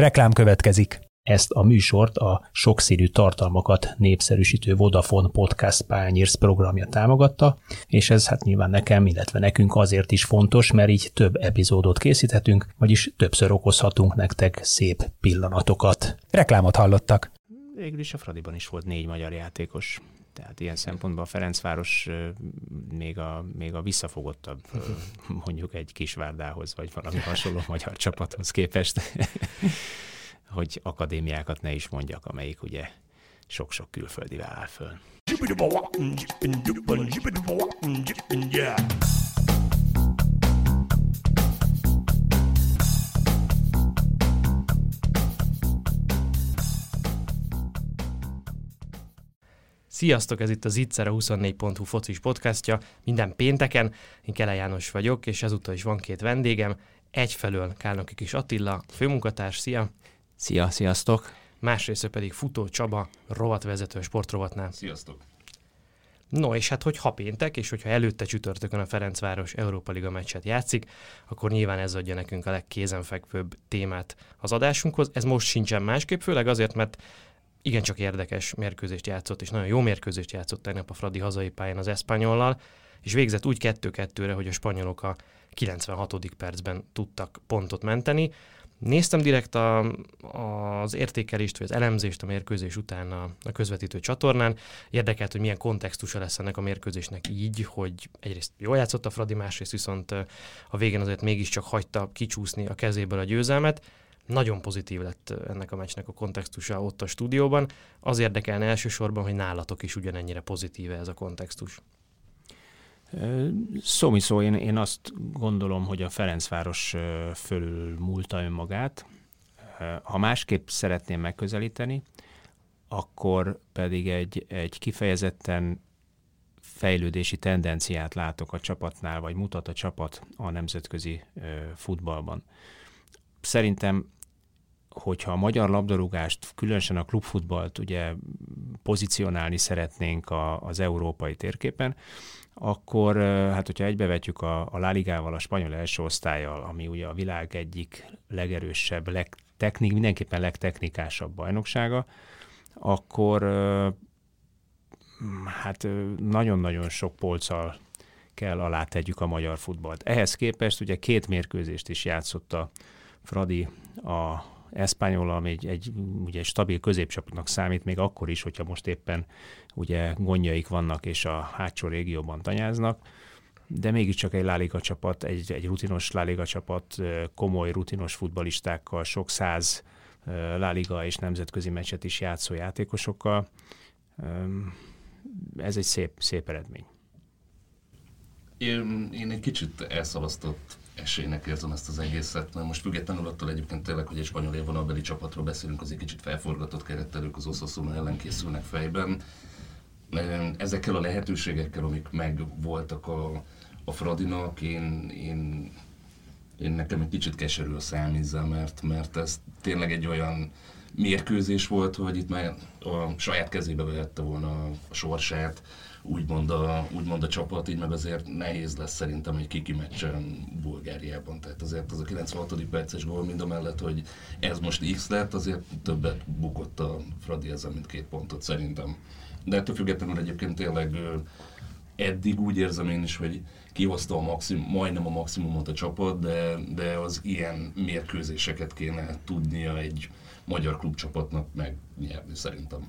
Reklám következik. Ezt a műsort a sokszínű tartalmakat népszerűsítő Vodafone Podcast Pányérsz programja támogatta, és ez hát nyilván nekem, illetve nekünk azért is fontos, mert így több epizódot készíthetünk, vagyis többször okozhatunk nektek szép pillanatokat. Reklámot hallottak. Végül is a Fradiban is volt négy magyar játékos. Tehát ilyen szempontból a Ferencváros még a, még a visszafogottabb mondjuk egy Kisvárdához, vagy valami hasonló magyar csapathoz képest hogy akadémiákat ne is mondjak, amelyik ugye sok-sok külföldi áll föl. Sziasztok, ez itt az Itzer a 24.hu focis podcastja. Minden pénteken, én Kele János vagyok, és ezúttal is van két vendégem. Egyfelől Kálnoki Kis Attila, főmunkatárs, szia! Szia, sziasztok! Másrészt pedig Futó Csaba, rovatvezető a sportrovatnál. Sziasztok! No, és hát hogy ha péntek, és hogyha előtte csütörtökön a Ferencváros Európa Liga meccset játszik, akkor nyilván ez adja nekünk a legkézenfekvőbb témát az adásunkhoz. Ez most sincsen másképp, főleg azért, mert igencsak érdekes mérkőzést játszott, és nagyon jó mérkőzést játszott tegnap a Fradi hazai pályán az Eszpanyollal, és végzett úgy 2-2-re, hogy a spanyolok a 96. percben tudtak pontot menteni. Néztem direkt a, az értékelést, vagy az elemzést a mérkőzés után a, a közvetítő csatornán. Érdekelt, hogy milyen kontextusa lesz ennek a mérkőzésnek így, hogy egyrészt jól játszott a Fradi, másrészt viszont a végén azért mégiscsak hagyta kicsúszni a kezéből a győzelmet. Nagyon pozitív lett ennek a meccsnek a kontextusa ott a stúdióban. Az érdekelne elsősorban, hogy nálatok is ugyanennyire pozitíve ez a kontextus. Szomiszó, én, én azt gondolom, hogy a Ferencváros fölül múlta önmagát. Ha másképp szeretném megközelíteni, akkor pedig egy, egy kifejezetten fejlődési tendenciát látok a csapatnál, vagy mutat a csapat a nemzetközi futballban. Szerintem, hogyha a magyar labdarúgást, különösen a klubfutballt ugye pozícionálni szeretnénk a, az európai térképen, akkor hát hogyha egybevetjük a, a La Ligával, a spanyol első osztályjal, ami ugye a világ egyik legerősebb, legtechnik, mindenképpen legtechnikásabb bajnoksága, akkor hát nagyon-nagyon sok polccal kell alá tegyük a magyar futballt. Ehhez képest ugye két mérkőzést is játszott a Fradi a Espanyol, ami egy, egy, ugye egy stabil középcsapatnak számít, még akkor is, hogyha most éppen ugye gondjaik vannak és a hátsó régióban tanyáznak, de mégiscsak egy láliga csapat, egy, egy rutinos láliga csapat, komoly rutinos futbalistákkal, sok száz láliga és nemzetközi meccset is játszó játékosokkal. Ez egy szép, szép eredmény. Én, én egy kicsit elszalasztott esélynek érzem ezt az egészet, mert most függetlenül attól egyébként tényleg, hogy egy spanyol élvonalbeli csapatról beszélünk, az egy kicsit felforgatott kerettel, ők az Osasuna ellen készülnek fejben. Ezekkel a lehetőségekkel, amik meg voltak a, a Fradinak, én, én, én nekem egy kicsit keserű a számízzel, mert, mert ez tényleg egy olyan mérkőzés volt, hogy itt már a saját kezébe vehette volna a sorsát, úgymond a, úgymond a csapat, így meg azért nehéz lesz szerintem egy kiki meccsen Bulgáriában. Tehát azért az a 96. perces gól mind a mellett, hogy ez most X lett, azért többet bukott a Fradi ezzel, mint két pontot szerintem. De ettől függetlenül egyébként tényleg eddig úgy érzem én is, hogy kihozta a maxim, majdnem a maximumot a csapat, de, de az ilyen mérkőzéseket kéne tudnia egy magyar klubcsapatnak megnyerni szerintem.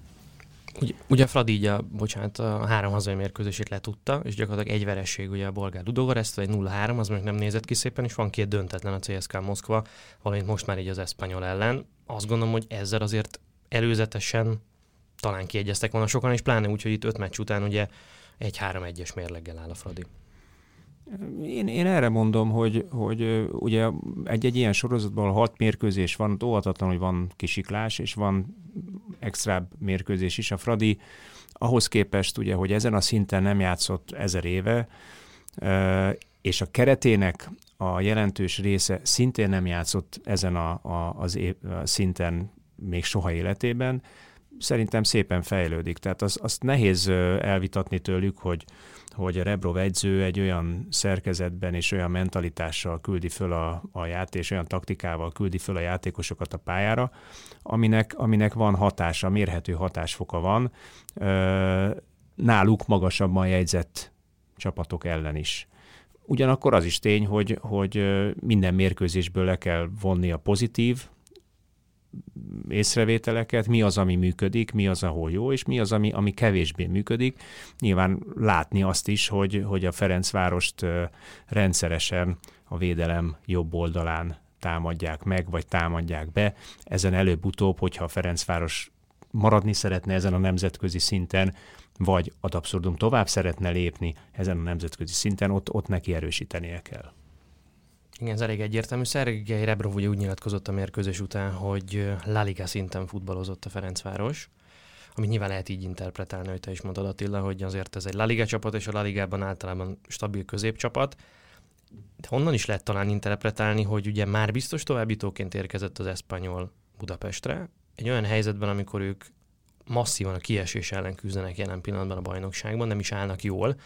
Ugye, ugye Fradi így a, bocsánat, a három hazai mérkőzését letudta, és gyakorlatilag egy vereség ugye a bolgár Ludogorest, egy 0-3, az még nem nézett ki szépen, és van két döntetlen a CSK Moszkva, valamint most már így az Espanyol ellen. Azt gondolom, hogy ezzel azért előzetesen talán kiegyeztek volna sokan, és pláne úgy, hogy itt öt meccs után ugye egy 3-1-es mérleggel áll a Fradi. Én, én erre mondom, hogy, hogy ugye egy-egy ilyen sorozatban hat mérkőzés van, óvatatlan, hogy van kisiklás, és van extra mérkőzés is. A Fradi ahhoz képest, ugye, hogy ezen a szinten nem játszott ezer éve, és a keretének a jelentős része szintén nem játszott ezen a, a, az é, a szinten még soha életében, szerintem szépen fejlődik. Tehát az, azt nehéz elvitatni tőlük, hogy, hogy a Rebrov edző egy olyan szerkezetben és olyan mentalitással küldi föl a, a játék, és olyan taktikával küldi föl a játékosokat a pályára, aminek, aminek van hatása, mérhető hatásfoka van, náluk magasabban jegyzett csapatok ellen is. Ugyanakkor az is tény, hogy, hogy minden mérkőzésből le kell vonni a pozitív észrevételeket, mi az, ami működik, mi az, ahol jó, és mi az, ami, ami kevésbé működik. Nyilván látni azt is, hogy, hogy a Ferencvárost rendszeresen a védelem jobb oldalán támadják meg, vagy támadják be. Ezen előbb-utóbb, hogyha a Ferencváros maradni szeretne ezen a nemzetközi szinten, vagy ad abszurdum tovább szeretne lépni ezen a nemzetközi szinten, ott, ott neki erősítenie kell. Igen, ez elég egyértelmű. Szergei Rebrov ugye úgy nyilatkozott a mérkőzés után, hogy La Liga szinten futballozott a Ferencváros, amit nyilván lehet így interpretálni, hogy te is mondtad Attila, hogy azért ez egy La Liga csapat, és a La Ligában általában stabil középcsapat. De honnan is lehet talán interpretálni, hogy ugye már biztos továbbítóként érkezett az Espanyol Budapestre, egy olyan helyzetben, amikor ők masszívan a kiesés ellen küzdenek jelen pillanatban a bajnokságban, nem is állnak jól,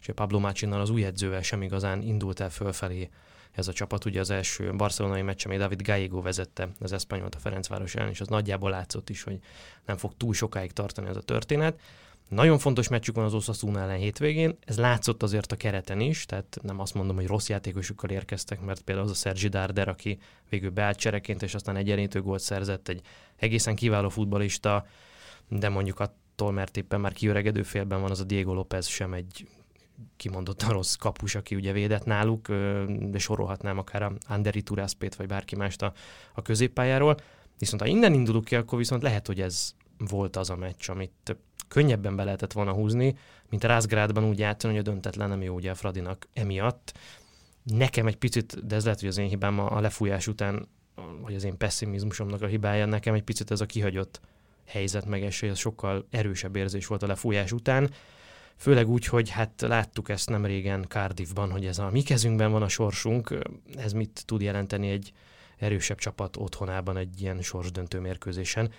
és a Pablo Mácsinnal az új edzővel sem igazán indult el fölfelé ez a csapat. Ugye az első barcelonai meccs, amely David Gallego vezette az Espanyolt a Ferencváros ellen, és az nagyjából látszott is, hogy nem fog túl sokáig tartani ez a történet. Nagyon fontos meccsük van az Osasuna ellen hétvégén, ez látszott azért a kereten is, tehát nem azt mondom, hogy rossz játékosokkal érkeztek, mert például az a Sergi Darder, aki végül beállt csereként, és aztán egy elintő gólt szerzett, egy egészen kiváló futbalista, de mondjuk attól, mert éppen már kiöregedő félben van, az a Diego López sem egy kimondottan rossz kapus, aki ugye védett náluk, de sorolhatnám akár a Anderi Turászpét, vagy bárki mást a, a középpályáról. Viszont ha innen indulunk ki, akkor viszont lehet, hogy ez volt az a meccs, amit könnyebben be lehetett volna húzni, mint a Rászgrádban úgy játszani, hogy a döntetlen nem jó ugye a Fradinak emiatt. Nekem egy picit, de ez lehet, hogy az én hibám a lefújás után, vagy az én pessimizmusomnak a hibája, nekem egy picit ez a kihagyott helyzet megeső, ez sokkal erősebb érzés volt a lefújás után. Főleg úgy, hogy hát láttuk ezt nem régen Cardiffban, hogy ez a mi kezünkben van a sorsunk, ez mit tud jelenteni egy erősebb csapat otthonában egy ilyen sorsdöntő mérkőzésen.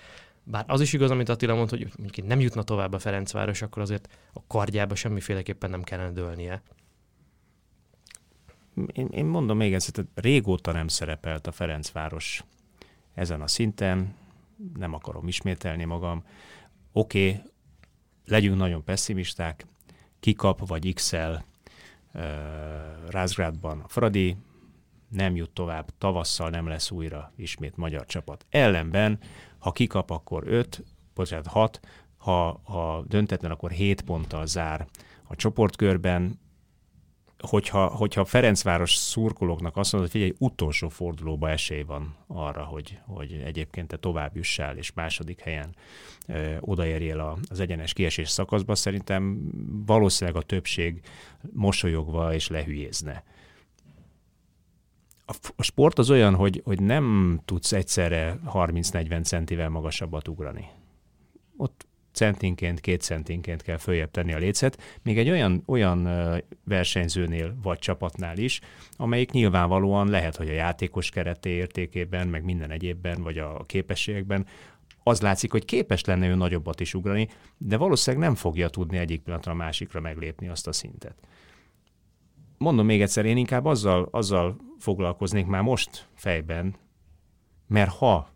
Bár az is igaz, amit Attila mondta, hogy mondjuk nem jutna tovább a Ferencváros, akkor azért a kardjába semmiféleképpen nem kellene dőlnie. Én, én mondom még egyszer, régóta nem szerepelt a Ferencváros ezen a szinten, nem akarom ismételni magam. Oké, okay, legyünk nagyon pessimisták, kikap vagy XL uh, Rázgrádban a Fradi, nem jut tovább, tavasszal nem lesz újra ismét magyar csapat. Ellenben, ha kikap, akkor 5, bocsánat, 6, ha, ha döntetlen, akkor 7 ponttal zár a csoportkörben, hogyha, hogyha Ferencváros szurkolóknak azt mondod, hogy figyelj, utolsó fordulóba esély van arra, hogy, hogy egyébként te tovább jussál, és második helyen ö, odaérjél az egyenes kiesés szakaszba, szerintem valószínűleg a többség mosolyogva és lehülyézne. A, a sport az olyan, hogy, hogy nem tudsz egyszerre 30-40 centivel magasabbat ugrani. Ott centinként, két centinként kell följebb tenni a lécet, még egy olyan, olyan versenyzőnél vagy csapatnál is, amelyik nyilvánvalóan lehet, hogy a játékos kereté értékében, meg minden egyébben, vagy a képességekben az látszik, hogy képes lenne ő nagyobbat is ugrani, de valószínűleg nem fogja tudni egyik pillanatra a másikra meglépni azt a szintet. Mondom még egyszer, én inkább azzal, azzal foglalkoznék már most fejben, mert ha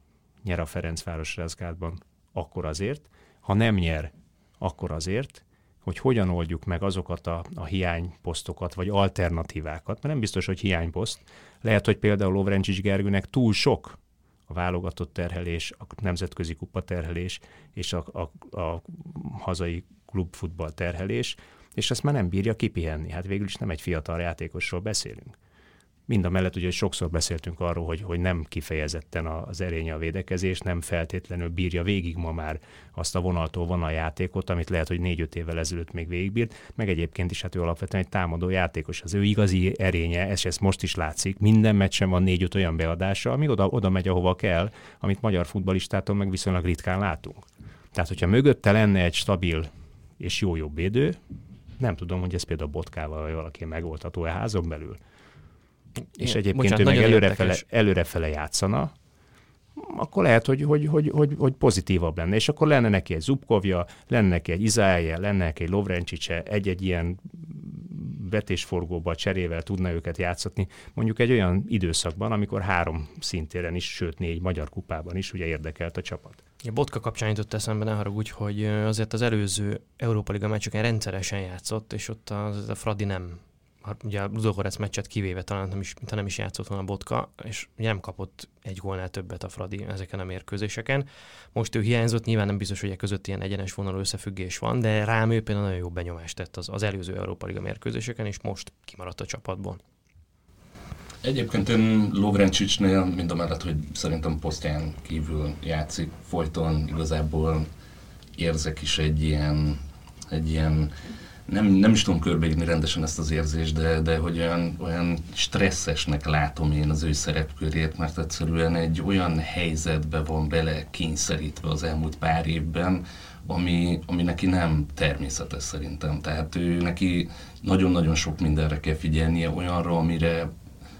nyer a Ferencváros Rezgátban, akkor azért, ha nem nyer, akkor azért, hogy hogyan oldjuk meg azokat a, a hiányposztokat, vagy alternatívákat, mert nem biztos, hogy hiányposzt. Lehet, hogy például Lovrencsics Gergőnek túl sok a válogatott terhelés, a nemzetközi kupa terhelés és a, a, a hazai klubfutball terhelés, és ezt már nem bírja kipihenni. Hát végül is nem egy fiatal játékosról beszélünk. Mind a mellett ugye sokszor beszéltünk arról, hogy, hogy nem kifejezetten az erénye a védekezés, nem feltétlenül bírja végig ma már azt a vonaltól vonal játékot, amit lehet, hogy négy-öt évvel ezelőtt még végigbírt, meg egyébként is hát ő alapvetően egy támadó játékos. Az ő igazi erénye, és ez most is látszik, minden meccsen van négy-öt olyan beadása, ami oda, oda megy, ahova kell, amit magyar futbalistától meg viszonylag ritkán látunk. Tehát, hogyha mögötte lenne egy stabil és jó jobb védő, nem tudom, hogy ez például botkával vagy valaki megoldható-e házon belül és egyébként Bocsánat, ő meg előrefele, előrefele játszana, akkor lehet, hogy, hogy, hogy, hogy, hogy pozitívabb lenne. És akkor lenne neki egy Zubkovja, lenne neki egy Izája, lenne neki egy Lovrencsicse, egy-egy ilyen vetésforgóba cserével tudna őket játszatni, mondjuk egy olyan időszakban, amikor három szintéren is, sőt négy magyar kupában is ugye érdekelt a csapat. A Botka kapcsán jutott eszembe, ne haragudj, hogy azért az előző Európa Liga meccseken rendszeresen játszott, és ott az, a Fradi nem ugye a Ludogorec meccset kivéve talán nem is, nem is játszott volna Botka, és nem kapott egy gólnál többet a Fradi ezeken a mérkőzéseken. Most ő hiányzott, nyilván nem biztos, hogy a között ilyen egyenes vonalú összefüggés van, de rám ő például nagyon jó benyomást tett az, az előző Európa Liga mérkőzéseken, és most kimaradt a csapatból. Egyébként én Lovrencsicsnél, mind a mellett, hogy szerintem posztján kívül játszik, folyton igazából érzek is egy ilyen, egy ilyen nem, nem is tudom körbeírni rendesen ezt az érzést, de, de hogy olyan, olyan stresszesnek látom én az ő szerepkörét, mert egyszerűen egy olyan helyzetbe van bele kényszerítve az elmúlt pár évben, ami, ami neki nem természetes szerintem. Tehát ő neki nagyon-nagyon sok mindenre kell figyelnie, olyanra, amire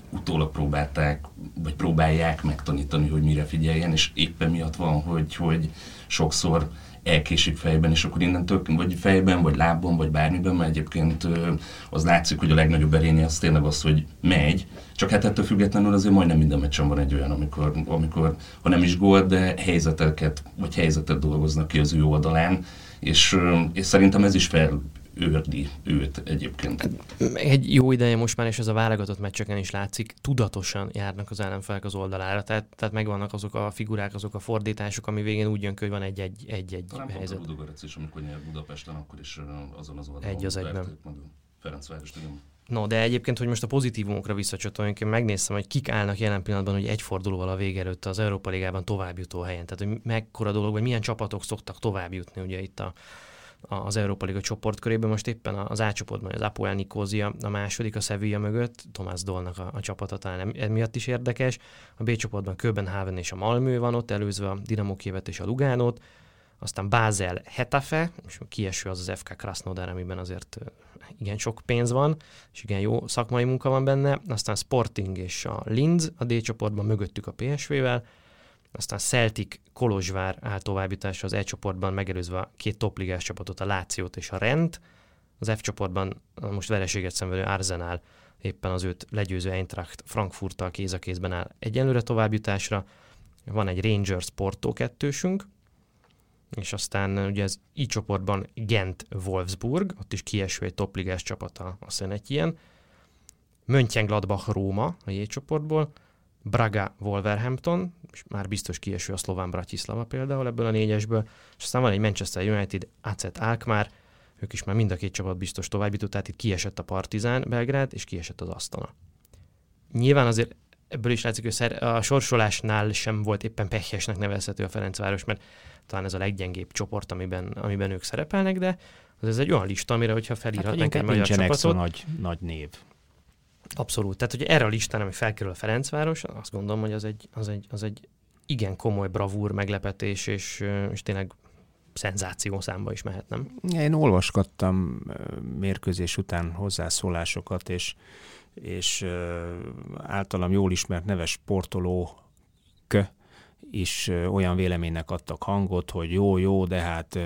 utólag próbálták, vagy próbálják megtanítani, hogy mire figyeljen, és éppen miatt van, hogy, hogy sokszor elkésik fejben, és akkor innentől, vagy fejben, vagy lábban, vagy bármiben, mert egyébként az látszik, hogy a legnagyobb erénye az tényleg az, hogy megy, csak hát ettől függetlenül azért majdnem minden meccsen van egy olyan, amikor, amikor ha nem is gól, de helyzeteket, vagy helyzetet dolgoznak ki az ő oldalán, és, és szerintem ez is fel őrdi őt egyébként. Egy jó ideje most már, és ez a válogatott meccseken is látszik, tudatosan járnak az ellenfelek az oldalára, tehát, tehát megvannak azok a figurák, azok a fordítások, ami végén úgy jön ki, hogy van egy-egy egy, egy Talán helyzet. Talán pont a is, amikor nyert Budapesten, akkor is azon az oldalon. Egy az egyben. Ferencváros, igen. No, de egyébként, hogy most a pozitívumokra visszacsatoljunk, én megnéztem, hogy kik állnak jelen pillanatban, hogy egy fordulóval a vége előtt az Európa Ligában továbbjutó helyen. Tehát, hogy mekkora dolog, vagy milyen csapatok szoktak továbbjutni ugye itt a, az Európa Liga csoportkörében. Most éppen az A csoportban az Apoel Nikózia a második, a Sevilla mögött, Tomás Dolnak a, a csapata talán emiatt is érdekes. A B csoportban Köbenhaven és a Malmö van ott, előzve a Dinamo Kievet és a Lugánot. Aztán Basel Hetafe, és kieső az az FK Krasnodar, amiben azért igen sok pénz van, és igen jó szakmai munka van benne. Aztán Sporting és a Linz a D csoportban mögöttük a PSV-vel, aztán Celtic Kolozsvár áll továbbításra az E csoportban, megelőzve a két topligás csapatot, a Lációt és a Rent. Az F csoportban most vereséget szenvedő Arsenal éppen az őt legyőző Eintracht Frankfurttal kéz a kézben áll egyenlőre továbbjutásra. Van egy Rangers Porto kettősünk, és aztán ugye az I csoportban Gent Wolfsburg, ott is kieső egy topligás csapata, azt egy ilyen. Mönchengladbach Róma a J csoportból, Braga Wolverhampton, és már biztos kieső a szlován Bratislava például ebből a négyesből, és aztán van egy Manchester United, AZ Alkmaar, ők is már mind a két csapat biztos tovább jutott, tehát itt kiesett a Partizán Belgrád, és kiesett az Asztana. Nyilván azért ebből is látszik, hogy a sorsolásnál sem volt éppen pehesnek nevezhető a Ferencváros, mert talán ez a leggyengébb csoport, amiben, amiben ők szerepelnek, de az ez egy olyan lista, amire, hogyha felírhatnánk hát, egy magyar csapatot. nagy, nagy név. Abszolút. Tehát, hogy erre a listán, ami felkerül a Ferencváros, azt gondolom, hogy az egy, az egy, az egy igen komoly bravúr, meglepetés, és, és tényleg szenzáció számba is mehet, nem? Én olvasgattam mérkőzés után hozzászólásokat, és, és általam jól ismert neves sportolók is olyan véleménynek adtak hangot, hogy jó, jó, de hát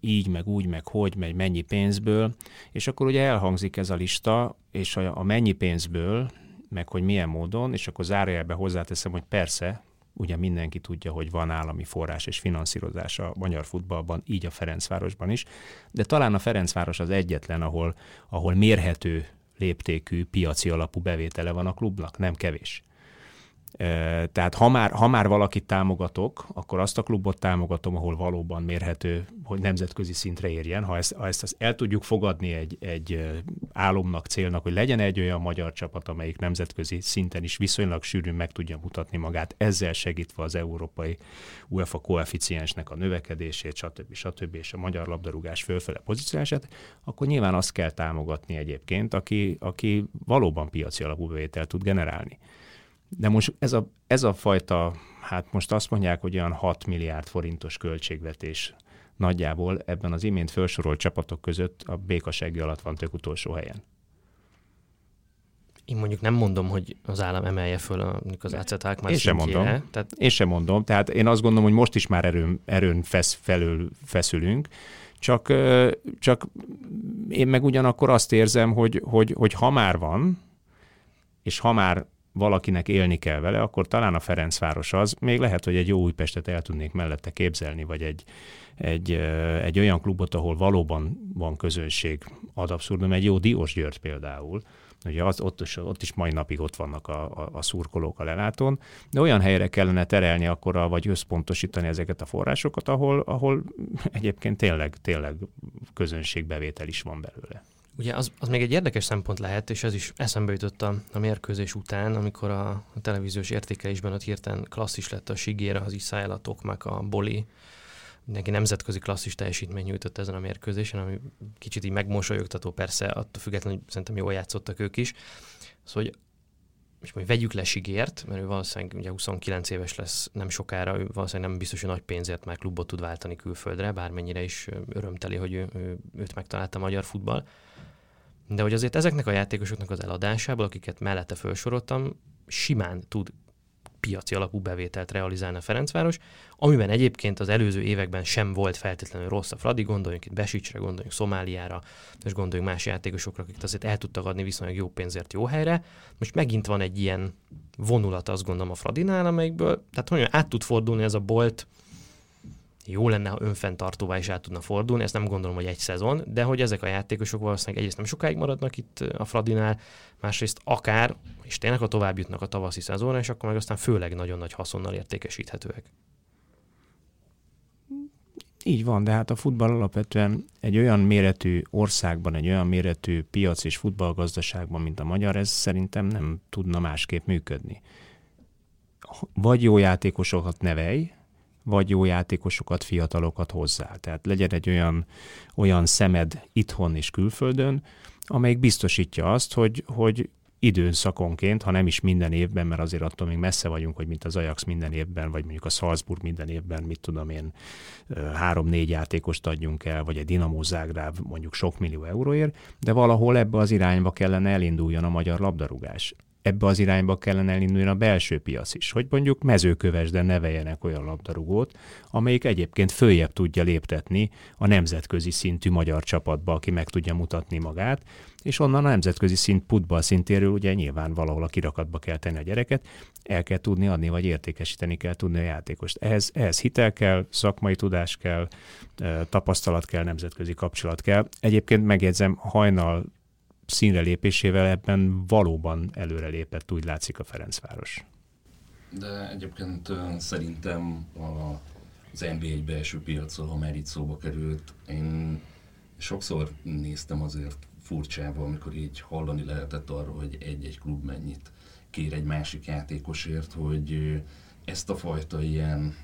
így, meg úgy, meg hogy, meg mennyi pénzből, és akkor ugye elhangzik ez a lista, és a, mennyi pénzből, meg hogy milyen módon, és akkor zárójelbe hozzáteszem, hogy persze, ugye mindenki tudja, hogy van állami forrás és finanszírozás a magyar futballban, így a Ferencvárosban is, de talán a Ferencváros az egyetlen, ahol, ahol mérhető léptékű piaci alapú bevétele van a klubnak, nem kevés. Tehát ha már, ha már valakit támogatok, akkor azt a klubot támogatom, ahol valóban mérhető, hogy nemzetközi szintre érjen. Ha ezt, ha ezt el tudjuk fogadni egy, egy álomnak, célnak, hogy legyen egy olyan magyar csapat, amelyik nemzetközi szinten is viszonylag sűrűn meg tudja mutatni magát, ezzel segítve az európai UEFA koeficiensnek a növekedését, stb. stb. és a magyar labdarúgás fölfele pozícionálását, akkor nyilván azt kell támogatni egyébként, aki, aki valóban piaci alapú bevételt tud generálni. De most ez a, ez a fajta, hát most azt mondják, hogy olyan 6 milliárd forintos költségvetés nagyjából ebben az imént felsorolt csapatok között a békaseggi alatt van tök utolsó helyen. Én mondjuk nem mondom, hogy az állam emelje föl a, az ACT már Én sem mondom. Tehát... Én sem mondom. Tehát én azt gondolom, hogy most is már erőn, erőn fesz, felül feszülünk, csak, csak én meg ugyanakkor azt érzem, hogy, hogy, hogy ha már van, és ha már valakinek élni kell vele, akkor talán a Ferencváros az, még lehet, hogy egy jó Újpestet el tudnék mellette képzelni, vagy egy, egy, egy olyan klubot, ahol valóban van közönség, ad abszurdum, egy jó Diós Győrt például, Ugye az, ott, is, ott is mai napig ott vannak a, a, a szurkolók a lelátón, de olyan helyre kellene terelni akkor, vagy összpontosítani ezeket a forrásokat, ahol, ahol egyébként tényleg, tényleg közönségbevétel is van belőle. Ugye az, az még egy érdekes szempont lehet, és ez is eszembe jutott a, a mérkőzés után, amikor a, a televíziós értékelésben ott hirtelen klasszis lett a Sigéra, az Iszáel, a Tokmak, a Boli, mindenki nemzetközi klasszis teljesítmény nyújtott ezen a mérkőzésen, ami kicsit így megmosolyogtató, persze, attól függetlenül szerintem jól játszottak ők is. Szóval, hogy és majd vegyük le Sigért, mert ő valószínűleg ugye 29 éves lesz nem sokára, ő valószínűleg nem biztos, hogy nagy pénzért már klubot tud váltani külföldre, bármennyire is örömteli, hogy ő, ő, őt megtalálta a magyar futball. De hogy azért ezeknek a játékosoknak az eladásából, akiket mellette felsoroltam, simán tud piaci alapú bevételt realizálna Ferencváros, amiben egyébként az előző években sem volt feltétlenül rossz a Fradi, gondoljunk itt Besicsre, gondoljunk Szomáliára, és gondoljunk más játékosokra, akiket azért el tudtak adni viszonylag jó pénzért jó helyre. Most megint van egy ilyen vonulat, azt gondolom a Fradinál, amelyikből, tehát hogy át tud fordulni ez a bolt jó lenne, ha önfenntartóvá is át tudna fordulni, ezt nem gondolom, hogy egy szezon, de hogy ezek a játékosok valószínűleg egyrészt nem sokáig maradnak itt a Fradinál, másrészt akár, és tényleg ha tovább jutnak a tavaszi szezonra, és akkor meg aztán főleg nagyon nagy haszonnal értékesíthetőek. Így van, de hát a futball alapvetően egy olyan méretű országban, egy olyan méretű piac és futballgazdaságban, mint a magyar, ez szerintem nem tudna másképp működni. Vagy jó játékosokat nevelj, vagy jó játékosokat, fiatalokat hozzá. Tehát legyen egy olyan, olyan szemed itthon és külföldön, amelyik biztosítja azt, hogy, hogy időszakonként, ha nem is minden évben, mert azért attól még messze vagyunk, hogy mint az Ajax minden évben, vagy mondjuk a Salzburg minden évben, mit tudom én, három-négy játékost adjunk el, vagy egy Dinamo Zágráb mondjuk sok millió euróért, de valahol ebbe az irányba kellene elinduljon a magyar labdarúgás ebbe az irányba kellene elindulni a belső piac is, hogy mondjuk mezőkövesden neveljenek olyan labdarúgót, amelyik egyébként följebb tudja léptetni a nemzetközi szintű magyar csapatba, aki meg tudja mutatni magát, és onnan a nemzetközi szint putball szintéről ugye nyilván valahol a kirakatba kell tenni a gyereket, el kell tudni adni, vagy értékesíteni kell tudni a játékost. Ehhez, ehhez hitel kell, szakmai tudás kell, tapasztalat kell, nemzetközi kapcsolat kell. Egyébként megjegyzem, hajnal színre lépésével ebben valóban előrelépett, úgy látszik a Ferencváros. De egyébként szerintem a, az NBA belső piacon, ha már itt szóba került, én sokszor néztem azért furcsával, amikor így hallani lehetett arról, hogy egy-egy klub mennyit kér egy másik játékosért, hogy ezt a fajta ilyen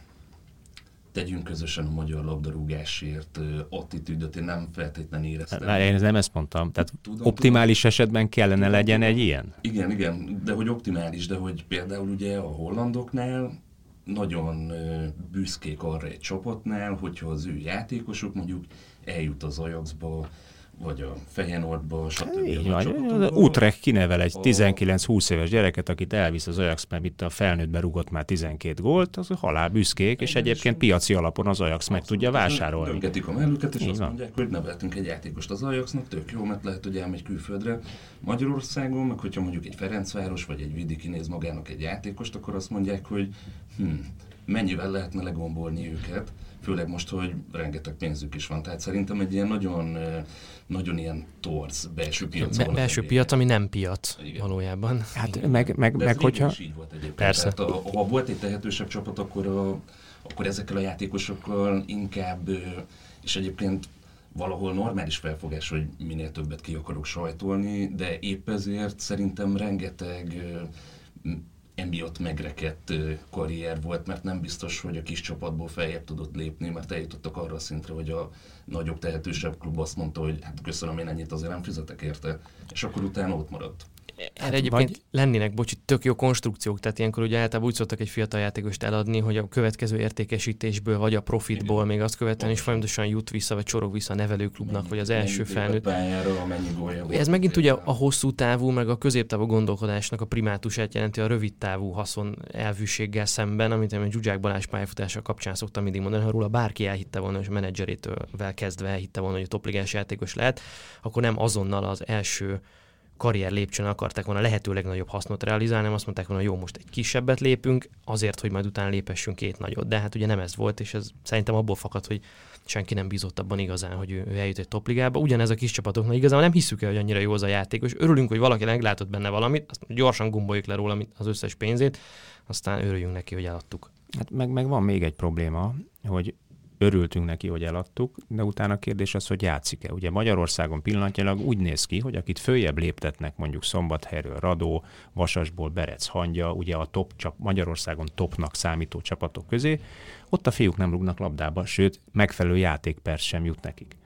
tegyünk közösen a magyar labdarúgásért attitűdöt, én nem feltétlenül éreztem. Na, én nem ezt mondtam. Tehát tudom, optimális tudom, esetben kellene tudom, legyen egy ilyen? Igen, igen, de hogy optimális, de hogy például ugye a hollandoknál nagyon büszkék arra egy csapatnál, hogyha az ő játékosok mondjuk eljut az Ajaxba, vagy a Feyenoordba, stb. Így van. Utrecht kinevel egy 19-20 éves gyereket, akit elvisz az Ajax, mert itt a felnőttben rúgott már 12 gólt, az halál büszkék, és egyébként piaci alapon az Ajax meg tudja vásárolni. Döngetik a mellüket, és Így azt van. mondják, hogy neveltünk egy játékost az Ajaxnak, tök jó, mert lehet, hogy elmegy külföldre. Magyarországon, meg hogyha mondjuk egy Ferencváros vagy egy Vidi kinéz magának egy játékost, akkor azt mondják, hogy hm, mennyivel lehetne legombolni őket főleg most, hogy rengeteg pénzük is van. Tehát szerintem egy ilyen nagyon, nagyon ilyen torz belső piac. Be, belső piac, ami nem piac Igen. valójában. Hát Igen. meg, meg, De meg hogyha... így volt egyébként. Persze. Tehát, a, ha volt egy tehetősebb csapat, akkor, a, akkor ezekkel a játékosokkal inkább, és egyébként valahol normális felfogás, hogy minél többet ki akarok sajtolni, de épp ezért szerintem rengeteg emiatt megrekedt karrier volt, mert nem biztos, hogy a kis csapatból feljebb tudott lépni, mert eljutottak arra a szintre, hogy a nagyobb, tehetősebb klub azt mondta, hogy hát köszönöm, én ennyit azért nem fizetek érte, és akkor utána ott maradt. Erre egyébként vagy... lennének, bocsi, tök jó konstrukciók, tehát ilyenkor ugye általában úgy szoktak egy fiatal játékost eladni, hogy a következő értékesítésből, vagy a profitból még azt követően is folyamatosan jut vissza, vagy csorog vissza a nevelőklubnak, mennyi, vagy az első felnőtt. Ez megint ugye a hosszú távú, meg a középtávú gondolkodásnak a primátusát jelenti a rövid távú haszon elvűséggel szemben, amit én Zsuzsák Balázs pályafutása kapcsán szoktam mindig mondani, ha róla bárki elhitte volna, és a menedzserétől kezdve elhitte volna, hogy a topligás játékos lehet, akkor nem azonnal az első karrier lépcsőn akarták volna lehető legnagyobb hasznot realizálni, nem azt mondták volna, jó, most egy kisebbet lépünk, azért, hogy majd utána lépessünk két nagyot. De hát ugye nem ez volt, és ez szerintem abból fakad, hogy senki nem bízott abban igazán, hogy ő, ő eljut egy topligába. Ugyanez a kis csapatoknak igazán nem hiszük el, hogy annyira jó az a játékos. Örülünk, hogy valaki meglátott benne valamit, azt gyorsan gomboljuk le róla az összes pénzét, aztán örüljünk neki, hogy eladtuk. Hát meg, meg van még egy probléma, hogy örültünk neki, hogy eladtuk, de utána a kérdés az, hogy játszik-e. Ugye Magyarországon pillanatnyilag úgy néz ki, hogy akit följebb léptetnek mondjuk Szombathelyről Radó, Vasasból Berec Hangya, ugye a top csap, Magyarországon topnak számító csapatok közé, ott a fiúk nem rúgnak labdába, sőt, megfelelő játékperc sem jut nekik.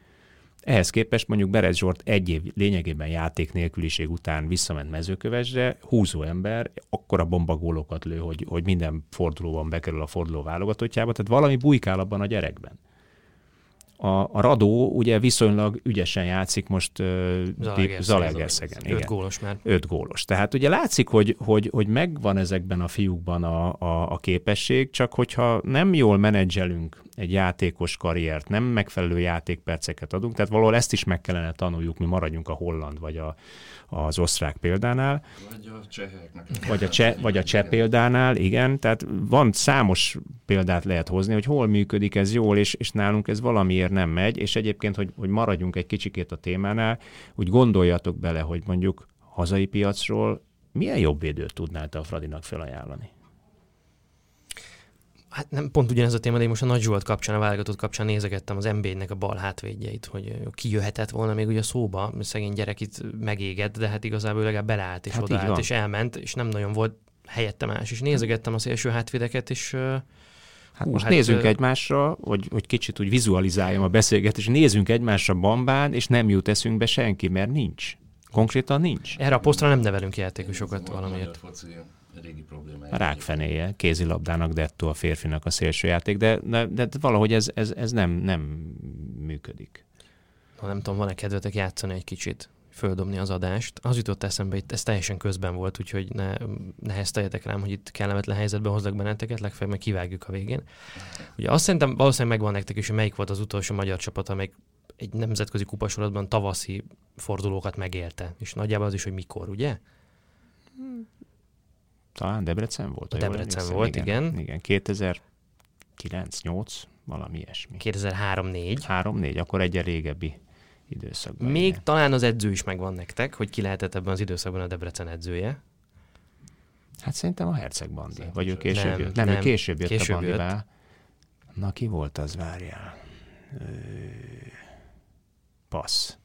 Ehhez képest mondjuk Berez Zsort egy év lényegében játék nélküliség után visszament mezőkövesre, húzó ember, akkora bombagólokat lő, hogy, hogy minden fordulóban bekerül a forduló válogatottjába, tehát valami bujkál abban a gyerekben a, a Radó ugye viszonylag ügyesen játszik most uh, Zalaegerszegen. Öt gólos már. Öt gólos. Tehát ugye látszik, hogy, hogy, hogy megvan ezekben a fiúkban a, a, a képesség, csak hogyha nem jól menedzselünk egy játékos karriert, nem megfelelő játékperceket adunk, tehát valahol ezt is meg kellene tanuljuk, mi maradjunk a holland vagy a, az osztrák példánál. Vagy a cseheknek. Vagy a, cseh, vagy a cseh példánál, igen. Tehát van számos példát lehet hozni, hogy hol működik ez jól, és, és nálunk ez valamiért nem megy, és egyébként, hogy, hogy maradjunk egy kicsikét a témánál, úgy gondoljatok bele, hogy mondjuk hazai piacról milyen jobb védőt tudnál te a Fradinak felajánlani? Hát nem pont ugyanez a téma, de én most a Nagy Zsolt kapcsán, a válogatott kapcsán nézegettem az MB-nek a bal hátvédjeit, hogy ki jöhetett volna még ugye a szóba, szegény gyerek itt megégett, de hát igazából legalább beleállt és hát odaállt, és elment, és nem nagyon volt helyette más. És nézegettem az első hátvédeket, és Hát Hú, most hát nézzünk ö... egymásra, hogy, hogy kicsit úgy vizualizáljam a beszélgetést, nézzünk egymásra bambán, és nem jut eszünkbe senki, mert nincs. Konkrétan nincs. Erre a posztra nem nevelünk játékosokat valamiért. Foci régi probléma. A rákfenéje, kézilabdának dettó a férfinak a szélsőjáték, de, de, de valahogy ez, ez, ez nem, nem működik. Ha nem tudom, van-e kedvetek játszani egy kicsit? földobni az adást. Az jutott eszembe, hogy ez teljesen közben volt, úgyhogy ne, ne hezteljetek rám, hogy itt kellemetlen helyzetbe hozzak benneteket, legfeljebb meg kivágjuk a végén. Ugye azt szerintem valószínűleg megvan nektek is, hogy melyik volt az utolsó magyar csapat, amelyik egy nemzetközi kupasorozatban tavaszi fordulókat megérte. És nagyjából az is, hogy mikor, ugye? Talán Debrecen volt. A Debrecen volt, igen. Igen, igen 2009 8 valami ilyesmi. 2003-4. 3-4, akkor egy régebbi időszakban. Még igen. talán az edző is megvan nektek, hogy ki lehetett ebben az időszakban a Debrecen edzője. Hát szerintem a Herceg Bandi. Vagy ő később nem, jött? Nem, nem, ő később jött később a Bandivá. Na, ki volt az, várjál? Passz.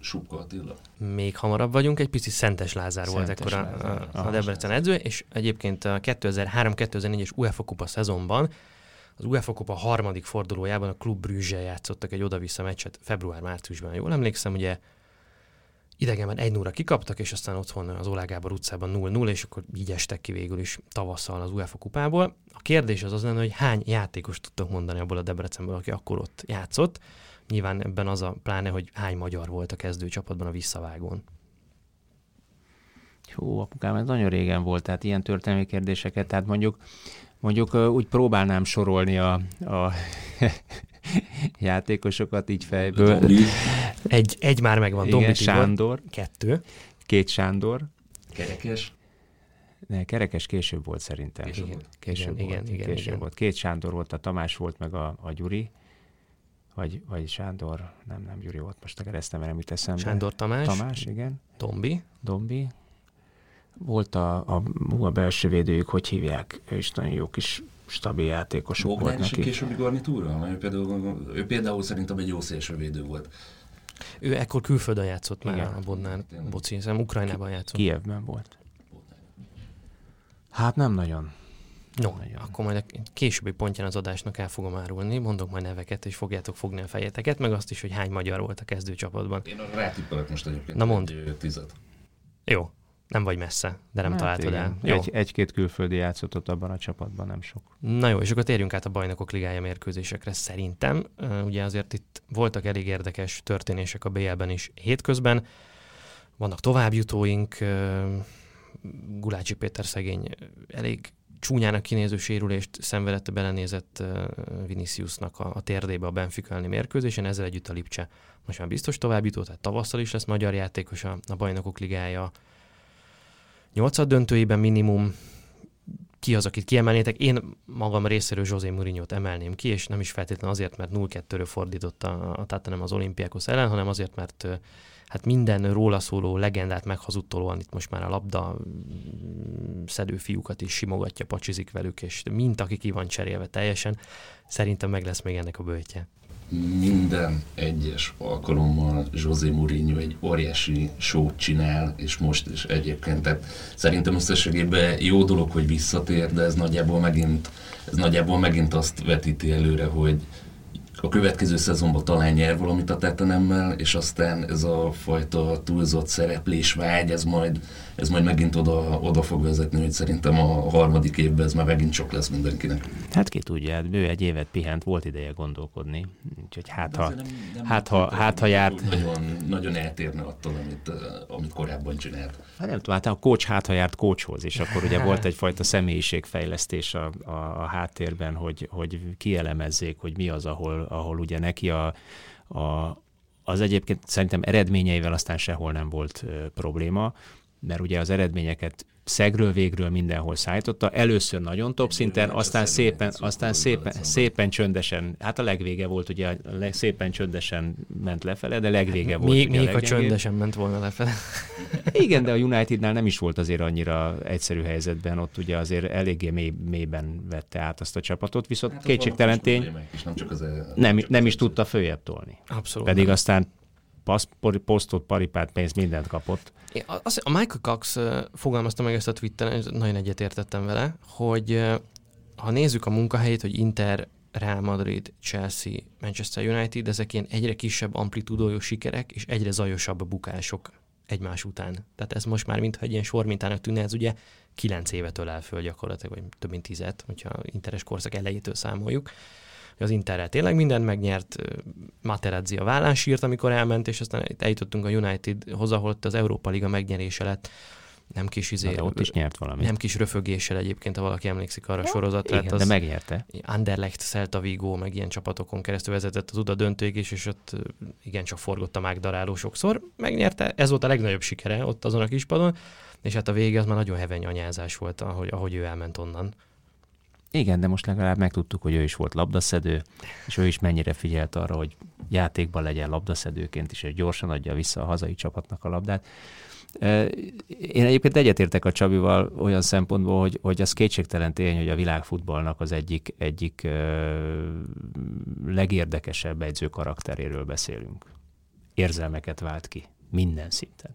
Subka Attila. Még hamarabb vagyunk, egy picit Szentes Lázár Szentes volt ekkor a, a, a Debrecen edző, és egyébként a 2003-2004-es UEFA kupa szezonban az UEFA Kupa harmadik fordulójában a Klub Brüzsel játszottak egy oda-vissza meccset február-márciusban, jól emlékszem, ugye idegenben egy 0 kikaptak, és aztán otthon az Olá Gábor utcában 0-0, és akkor így estek ki végül is tavasszal az UEFA kupából. A kérdés az az lenne, hogy hány játékos tudtok mondani abból a Debrecenből, aki akkor ott játszott. Nyilván ebben az a pláne, hogy hány magyar volt a kezdőcsapatban a visszavágón. Jó, apukám, ez nagyon régen volt, tehát ilyen történelmi kérdéseket, tehát mondjuk mondjuk úgy próbálnám sorolni a, a játékosokat így fejből. Egy, egy már megvan, Igen, Dombi Sándor. Kettő. Két Sándor. Kerekes. Ne, kerekes később volt szerintem. Később igen, volt. Később igen, volt. Igen, később igen. volt. Két Sándor volt, a Tamás volt, meg a, a Gyuri. Vagy, vagy Sándor, nem, nem Gyuri volt, most a keresztem, nem jut eszembe. Sándor Tamás. Tamás, igen. Dombi. Dombi volt a, a, a belső védőjük, hogy hívják, ő is nagyon jó kis stabil Bogdán volt neki. későbbi garnitúra? Ő például, ő például szerintem egy jó védő volt. Ő ekkor külföldön játszott Igen. már a Bodnár Boci, Ukrajnában játszott. Kievben volt. Hát nem nagyon. No, nagyon. akkor majd a későbbi pontján az adásnak el fogom árulni, mondok majd neveket, és fogjátok fogni a fejeteket, meg azt is, hogy hány magyar volt a kezdőcsapatban. Én rátippelek most egyébként Na mond. egy tizet. Jó, nem vagy messze, de nem hát találtad igen. el. Jó. Egy, egy-két külföldi játszott ott abban a csapatban, nem sok. Na jó, és akkor térjünk át a bajnokok ligája mérkőzésekre szerintem. Ugye azért itt voltak elég érdekes történések a BL-ben is hétközben. Vannak továbbjutóink, Gulácsi Péter szegény elég csúnyának kinéző sérülést szenvedett, belenézett Viniciusnak a, a térdébe a Benfica elleni mérkőzésen, ezzel együtt a Lipcse most már biztos továbbjutó, tehát tavasszal is lesz magyar játékos a, a bajnokok ligája. Nyolcad döntőjében minimum ki az, akit kiemelnétek. Én magam részéről José mourinho emelném ki, és nem is feltétlenül azért, mert 0-2-ről fordított a, a Tatanem az olimpiákos ellen, hanem azért, mert hát minden róla szóló legendát meghazudtolóan itt most már a labda mm, szedő fiúkat is simogatja, pacsizik velük, és mint aki ki van cserélve teljesen, szerintem meg lesz még ennek a bőtje minden egyes alkalommal José Mourinho egy óriási show csinál, és most is egyébként. Tehát szerintem összességében jó dolog, hogy visszatér, de ez nagyjából megint, ez nagyjából megint azt vetíti előre, hogy a következő szezonban talán nyer valamit a Tetenemmel, és aztán ez a fajta túlzott szereplés vágy, ez majd, ez majd megint oda, oda fog vezetni, hogy szerintem a harmadik évben ez már megint sok lesz mindenkinek. Hát ki tudja, hát bő egy évet pihent, volt ideje gondolkodni, úgyhogy hát ha, nem, nem hát, ha, hát ha járt... Nagyon, nagyon eltérne attól, amit, amit korábban csinált. Hát nem tudom, hát a coach hát ha járt coachhoz, és akkor ugye volt egyfajta személyiségfejlesztés a, a, a háttérben, hogy, hogy kielemezzék, hogy mi az, ahol, ahol ugye neki a, a, az egyébként szerintem eredményeivel aztán sehol nem volt ö, probléma, mert ugye az eredményeket szegről végről mindenhol szállította. Először nagyon top szinten, aztán szépen, aztán szépen, szépen csöndesen, hát a legvége volt ugye, szépen csöndesen ment lefele, de legvége hát, volt. Még, még a csöndesen ment volna lefele. Igen, de a Unitednál nem is volt azért annyira egyszerű helyzetben, ott ugye azért eléggé mély, mélyben vette át azt a csapatot, viszont hát kétségtelen tény, nem, nem, nem, nem is tudta följebb tolni. Abszolút. Pedig aztán passz, posztot, paripát, pénzt, mindent kapott. A Michael Cox fogalmazta meg ezt a Twitteren, nagyon egyetértettem vele, hogy ha nézzük a munkahelyét, hogy Inter, Real Madrid, Chelsea, Manchester United, ezek ilyen egyre kisebb amplitudójú sikerek, és egyre zajosabb bukások egymás után. Tehát ez most már mintha egy ilyen sormintának tűnne, ez ugye kilenc évet ölel föl gyakorlatilag, vagy több mint tizet, hogyha interes korszak elejétől számoljuk az Interrel tényleg mindent megnyert, Materazzi a vállán sírt, amikor elment, és aztán eljutottunk a Unitedhoz, ahol ott az Európa Liga megnyerése lett nem kis izé, de ott is nyert valamit. Nem kis röfögéssel egyébként, ha valaki emlékszik arra a sorozatra. Igen, hát az de megnyerte. Anderlecht, Celta Vigo, meg ilyen csapatokon keresztül vezetett az oda döntőig is, és ott igen, csak forgott a mágdaráló sokszor. Megnyerte, ez volt a legnagyobb sikere ott azon a kispadon, és hát a vége az már nagyon heveny anyázás volt, ahogy, ahogy ő elment onnan. Igen, de most legalább megtudtuk, hogy ő is volt labdaszedő, és ő is mennyire figyelt arra, hogy játékban legyen labdaszedőként is, és gyorsan adja vissza a hazai csapatnak a labdát. Én egyébként egyetértek a Csabival olyan szempontból, hogy, hogy az kétségtelen tény, hogy a világfutballnak az egyik, egyik legérdekesebb edző karakteréről beszélünk. Érzelmeket vált ki minden szinten.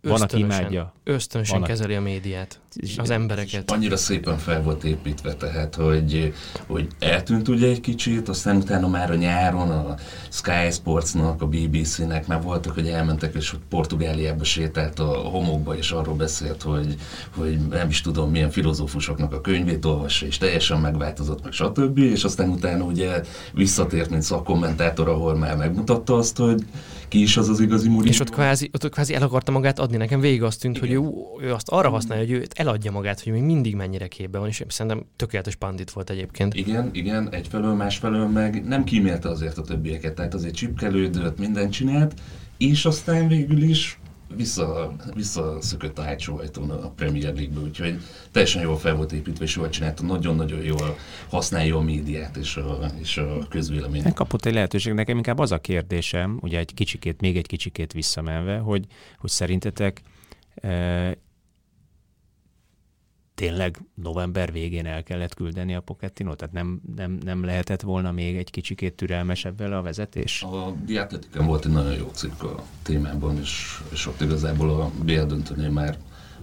Van, aki imádja. Ösztönösen van, kezeli a médiát, az embereket. Annyira szépen fel volt építve, tehát, hogy, hogy eltűnt ugye egy kicsit, aztán utána már a nyáron a Sky Sportsnak, a BBC-nek már voltak, hogy elmentek, és hogy Portugáliába sétált a homokba, és arról beszélt, hogy, hogy nem is tudom, milyen filozófusoknak a könyvét olvassa, és teljesen megváltozott, meg stb. És aztán utána ugye visszatért, mint szakkommentátor, ahol már megmutatta azt, hogy ki is az az igazi Mourinho. És ott kvázi, ott kvázi el akarta magát adni. Nekem végig azt tűnt, Igen. hogy ő, ő, azt arra használja, hogy ő eladja magát, hogy még mindig mennyire képben van, és szerintem tökéletes pandit volt egyébként. Igen, igen, egyfelől, másfelől meg nem kímélte azért a többieket, tehát azért csipkelődött, mindent csinált, és aztán végül is vissza, visszaszökött a hátsó ajtón a Premier League-be, úgyhogy teljesen jól fel volt építve, és jól csinálta, nagyon-nagyon jól használja a médiát és a, és a közvéleményt. Kapott egy lehetőség. Nekem inkább az a kérdésem, ugye egy kicsikét, még egy kicsikét visszamenve, hogy, hogy szerintetek e, tényleg november végén el kellett küldeni a Pochettino? Tehát nem, nem, nem lehetett volna még egy kicsikét türelmesebb vele a vezetés? A Diatletikán volt egy nagyon jó cikk a témában, és, és ott igazából a BL döntőnél már,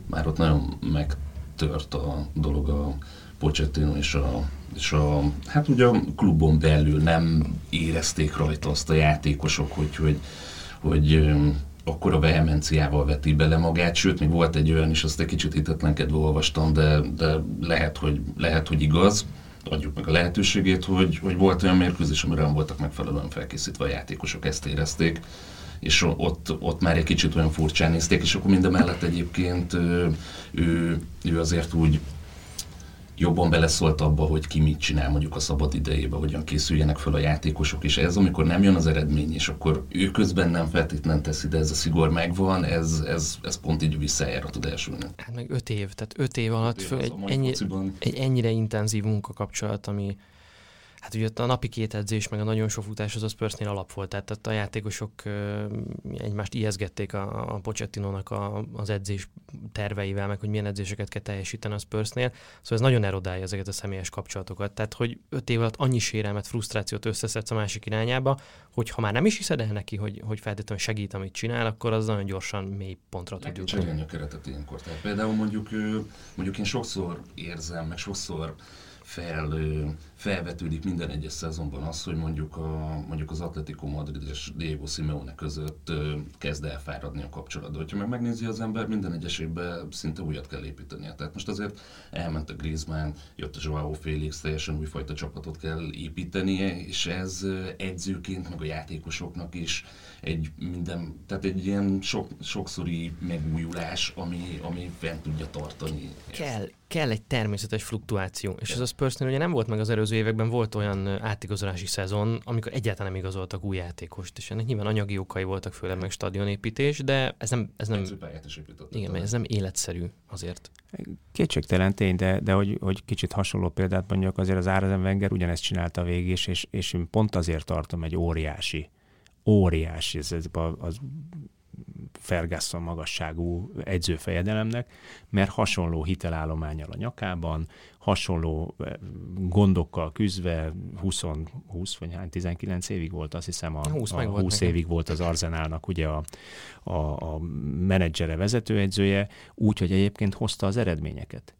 már ott nagyon megtört a dolog a Pochettino és a, és a, hát ugye a klubon belül nem érezték rajta azt a játékosok, hogy, hogy, hogy akkor a vehemenciával veti bele magát, sőt, még volt egy olyan is, azt egy kicsit hitetlenkedve olvastam, de, de lehet, hogy, lehet, hogy igaz, adjuk meg a lehetőségét, hogy, hogy volt olyan mérkőzés, amire nem voltak megfelelően felkészítve a játékosok, ezt érezték, és ott, ott már egy kicsit olyan furcsán nézték, és akkor minden mellett egyébként ő, ő azért úgy jobban beleszólt abba, hogy ki mit csinál mondjuk a szabad idejében, hogyan készüljenek fel a játékosok, és ez, amikor nem jön az eredmény, és akkor ő közben nem feltétlenül teszi, de ez a szigor megvan, ez, ez, ez pont így visszajára tud elsülni. Hát meg öt év, tehát öt év alatt öt év föl, egy, ennyi, egy ennyire intenzív munkakapcsolat, ami, Hát ugye a napi két edzés, meg a nagyon sok futás az a Spursnél alap volt, tehát a játékosok egymást ijeszgették a, a Pochettinónak a, az edzés terveivel, meg hogy milyen edzéseket kell teljesíteni a Spursnél, szóval ez nagyon erodálja ezeket a személyes kapcsolatokat. Tehát, hogy öt év alatt annyi sérelmet, frusztrációt összeszedsz a másik irányába, hogy ha már nem is hiszed el neki, hogy, hogy feltétlenül segít, amit csinál, akkor az nagyon gyorsan mély pontra tud jutni. a keretet ilyenkor. Tehát például mondjuk, mondjuk én sokszor érzem, meg sokszor fel, felvetődik minden egyes szezonban az, hogy mondjuk, a, mondjuk az Atletico Madrid és Diego Simeone között kezd elfáradni a kapcsolat. De hogyha meg megnézi az ember, minden egyes évben szinte újat kell építenie. Tehát most azért elment a Griezmann, jött a Joao Félix, teljesen újfajta csapatot kell építenie, és ez edzőként, meg a játékosoknak is egy minden, tehát egy ilyen sok, sokszori megújulás, ami, ami fent tudja tartani. Kell, kell egy természetes fluktuáció, és ez a Spursnél ugye nem volt meg az előző években, volt olyan átigazolási szezon, amikor egyáltalán nem igazoltak új játékost, és ennek nyilván anyagi okai voltak, főleg meg stadionépítés, de ez nem, ez nem, igen, ez nem életszerű azért. Kétségtelen tény, de, de hogy, hogy kicsit hasonló példát mondjak, azért az Árazen Wenger ugyanezt csinálta végig, és, és, és én pont azért tartom egy óriási óriási, ez, ez az Ferguson magasságú edzőfejedelemnek, mert hasonló hitelállományal a nyakában, hasonló eh, gondokkal küzdve, 20, 20 vagy hány, 19 évig volt, azt hiszem a, 20, a 20 volt évig volt az Arzenálnak ugye a, a, a menedzsere, vezetőedzője, úgy, hogy egyébként hozta az eredményeket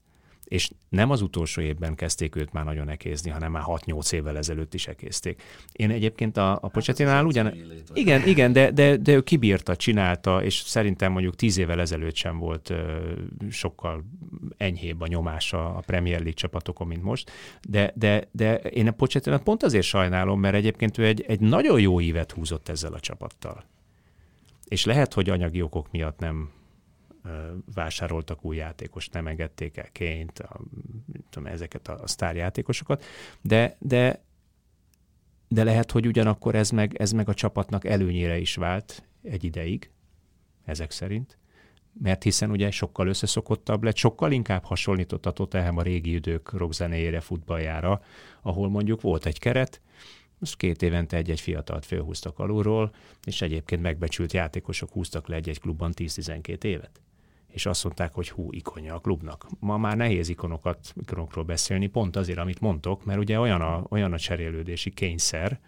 és nem az utolsó évben kezdték őt már nagyon ekézni, hanem már 6-8 évvel ezelőtt is ekézték. Én egyébként a, a Pocsettinál ugyan... Igen, igen, de, de, de ő kibírta, csinálta, és szerintem mondjuk 10 évvel ezelőtt sem volt uh, sokkal enyhébb a nyomása a Premier League csapatokon, mint most, de, de, de én a Pocsettinát pont azért sajnálom, mert egyébként ő egy, egy nagyon jó ívet húzott ezzel a csapattal. És lehet, hogy anyagi okok miatt nem vásároltak új játékost, nem engedték el ként, a, tudom, ezeket a, a sztárjátékosokat, de, de, de lehet, hogy ugyanakkor ez meg, ez meg a csapatnak előnyére is vált egy ideig, ezek szerint, mert hiszen ugye sokkal összeszokottabb lett, sokkal inkább hasonlított a Tottenham a régi idők rockzenéjére, futballjára, ahol mondjuk volt egy keret, most két évente egy-egy fiatalt fölhúztak alulról, és egyébként megbecsült játékosok húztak le egy-egy klubban 10-12 évet és azt mondták, hogy hú, ikonja a klubnak. Ma már nehéz ikonokat, ikonokról beszélni, pont azért, amit mondtok, mert ugye olyan a, olyan a cserélődési kényszer,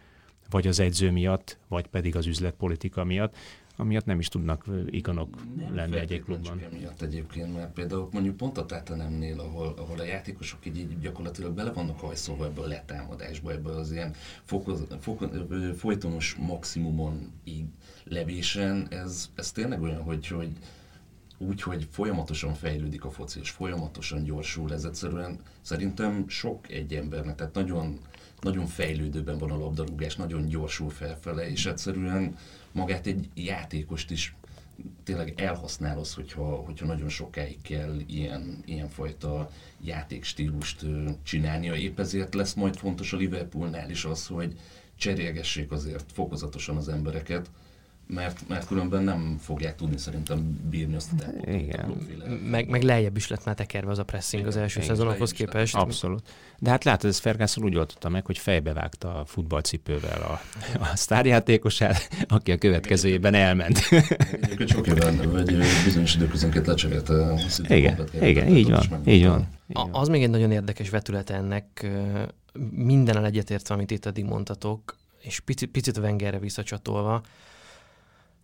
vagy az edző miatt, vagy pedig az üzletpolitika miatt, amiatt nem is tudnak ikonok nem lenni egy klubban. Nem miatt egyébként, mert például mondjuk pont a Tatanemnél, ahol, ahol a játékosok így, így gyakorlatilag bele vannak hajszolva ebbe a letámadásba, ebbe az ilyen fokoz, fokoz, folytonos maximumon így levésen, ez, ez tényleg olyan, hogy, hogy úgy, hogy folyamatosan fejlődik a foci, és folyamatosan gyorsul, ez egyszerűen szerintem sok egy embernek, tehát nagyon, nagyon fejlődőben van a labdarúgás, nagyon gyorsul felfele, és egyszerűen magát egy játékost is tényleg elhasználod, hogyha, hogyha nagyon sokáig kell ilyen, fajta játékstílust csinálnia. Épp ezért lesz majd fontos a Liverpoolnál is az, hogy cserélgessék azért fokozatosan az embereket, mert, mert különben nem fogják tudni szerintem bírni azt a tempót. Igen. Meg, meg lejjebb is lett már tekerve az a pressing Igen, az első Igen, szezonokhoz képest. Abszolút. De hát látod, ez Ferguson úgy oldotta meg, hogy fejbevágta a futballcipővel a, a sztárjátékosát, aki a következő évben elment. Egyébként sok éven, vagy bizonyos időközönként lecserélte a Igen, igen így van, így van. Az még egy nagyon érdekes vetület ennek, minden egyetértve, amit itt eddig mondtatok, és picit, picit a Wengerre visszacsatolva,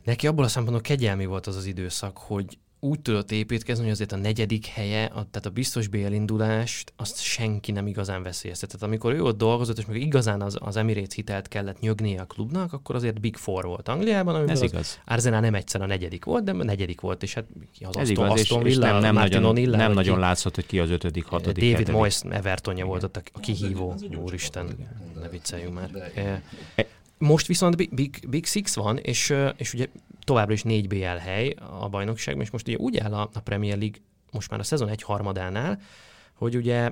neki abból a szempontból kegyelmi volt az az időszak, hogy úgy tudott építkezni, hogy azért a negyedik helye, a, tehát a biztos B elindulást, azt senki nem igazán veszélyeztetett. Amikor ő ott dolgozott, és meg igazán az, az Emirates hitelt kellett nyögnie a klubnak, akkor azért Big Four volt Angliában, amiben Ez az igaz. Arsenal nem egyszer a negyedik volt, de a negyedik volt, és hát az Ez Aston, igaz, és, Aston és Villa, nem, nem Martin nagyon, O'Neill, nem nagyon ki- látszott, hogy ki az ötödik, hatodik, David hetedik. Moyes Evertonja volt ott a, a kihívó, úristen, ne vicceljünk már. De- Eh, Most viszont Big, Big, Six van, és, és ugye továbbra is négy BL hely a bajnokságban, és most ugye úgy áll a, Premier League most már a szezon egy harmadánál, hogy ugye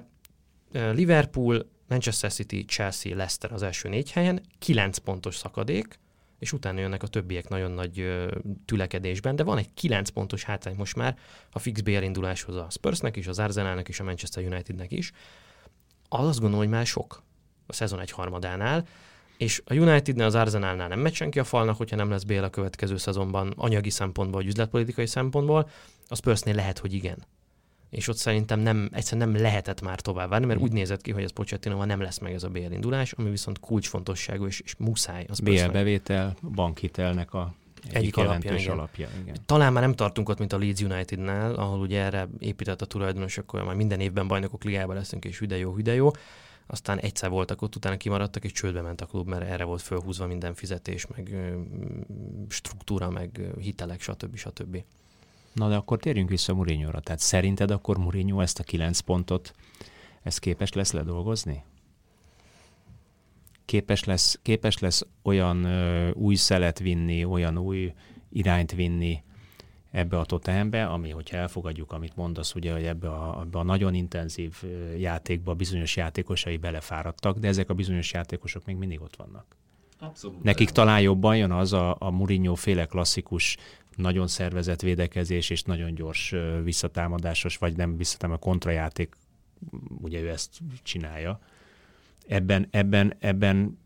Liverpool, Manchester City, Chelsea, Leicester az első négy helyen, kilenc pontos szakadék, és utána jönnek a többiek nagyon nagy tülekedésben, de van egy 9 pontos hátrány most már a fix BL induláshoz a Spursnek is, az Arsenalnak is, a Manchester Unitednek is. Az azt gondolom, hogy már sok a szezon egy harmadánál, és a Unitednél, az Arsenalnál nem megy senki a falnak, hogyha nem lesz BL a következő szezonban anyagi szempontból, vagy üzletpolitikai szempontból, a Spursnél lehet, hogy igen. És ott szerintem nem, egyszerűen nem lehetett már tovább várni, mert úgy nézett ki, hogy ez Pochettinoval nem lesz meg ez a BL indulás, ami viszont kulcsfontosságú, és, és muszáj. Az BL bevétel, bankhitelnek a egyik, Egyik alapja, igen. alapja. Igen. Talán már nem tartunk ott, mint a Leeds Unitednál, ahol ugye erre épített a tulajdonos, akkor már minden évben bajnokok ligába leszünk, és hüde jó, hüde jó. Aztán egyszer voltak ott, utána kimaradtak, és csődbe ment a klub, mert erre volt fölhúzva minden fizetés, meg struktúra, meg hitelek, stb. stb. Na de akkor térjünk vissza Mourinho-ra. Tehát szerinted akkor Mourinho ezt a kilenc pontot, ez képes lesz ledolgozni? Képes lesz, képes lesz olyan ö, új szelet vinni, olyan új irányt vinni ebbe a Tottenhambe, ami, hogyha elfogadjuk, amit mondasz, ugye, hogy ebbe a, ebbe a nagyon intenzív játékba bizonyos játékosai belefáradtak, de ezek a bizonyos játékosok még mindig ott vannak. Abszolút. Nekik talán jobban jön az a, a Mourinho féle klasszikus, nagyon szervezett védekezés és nagyon gyors visszatámadásos, vagy nem visszatámadás, kontrajáték, ugye ő ezt csinálja. Ebben, ebben, ebben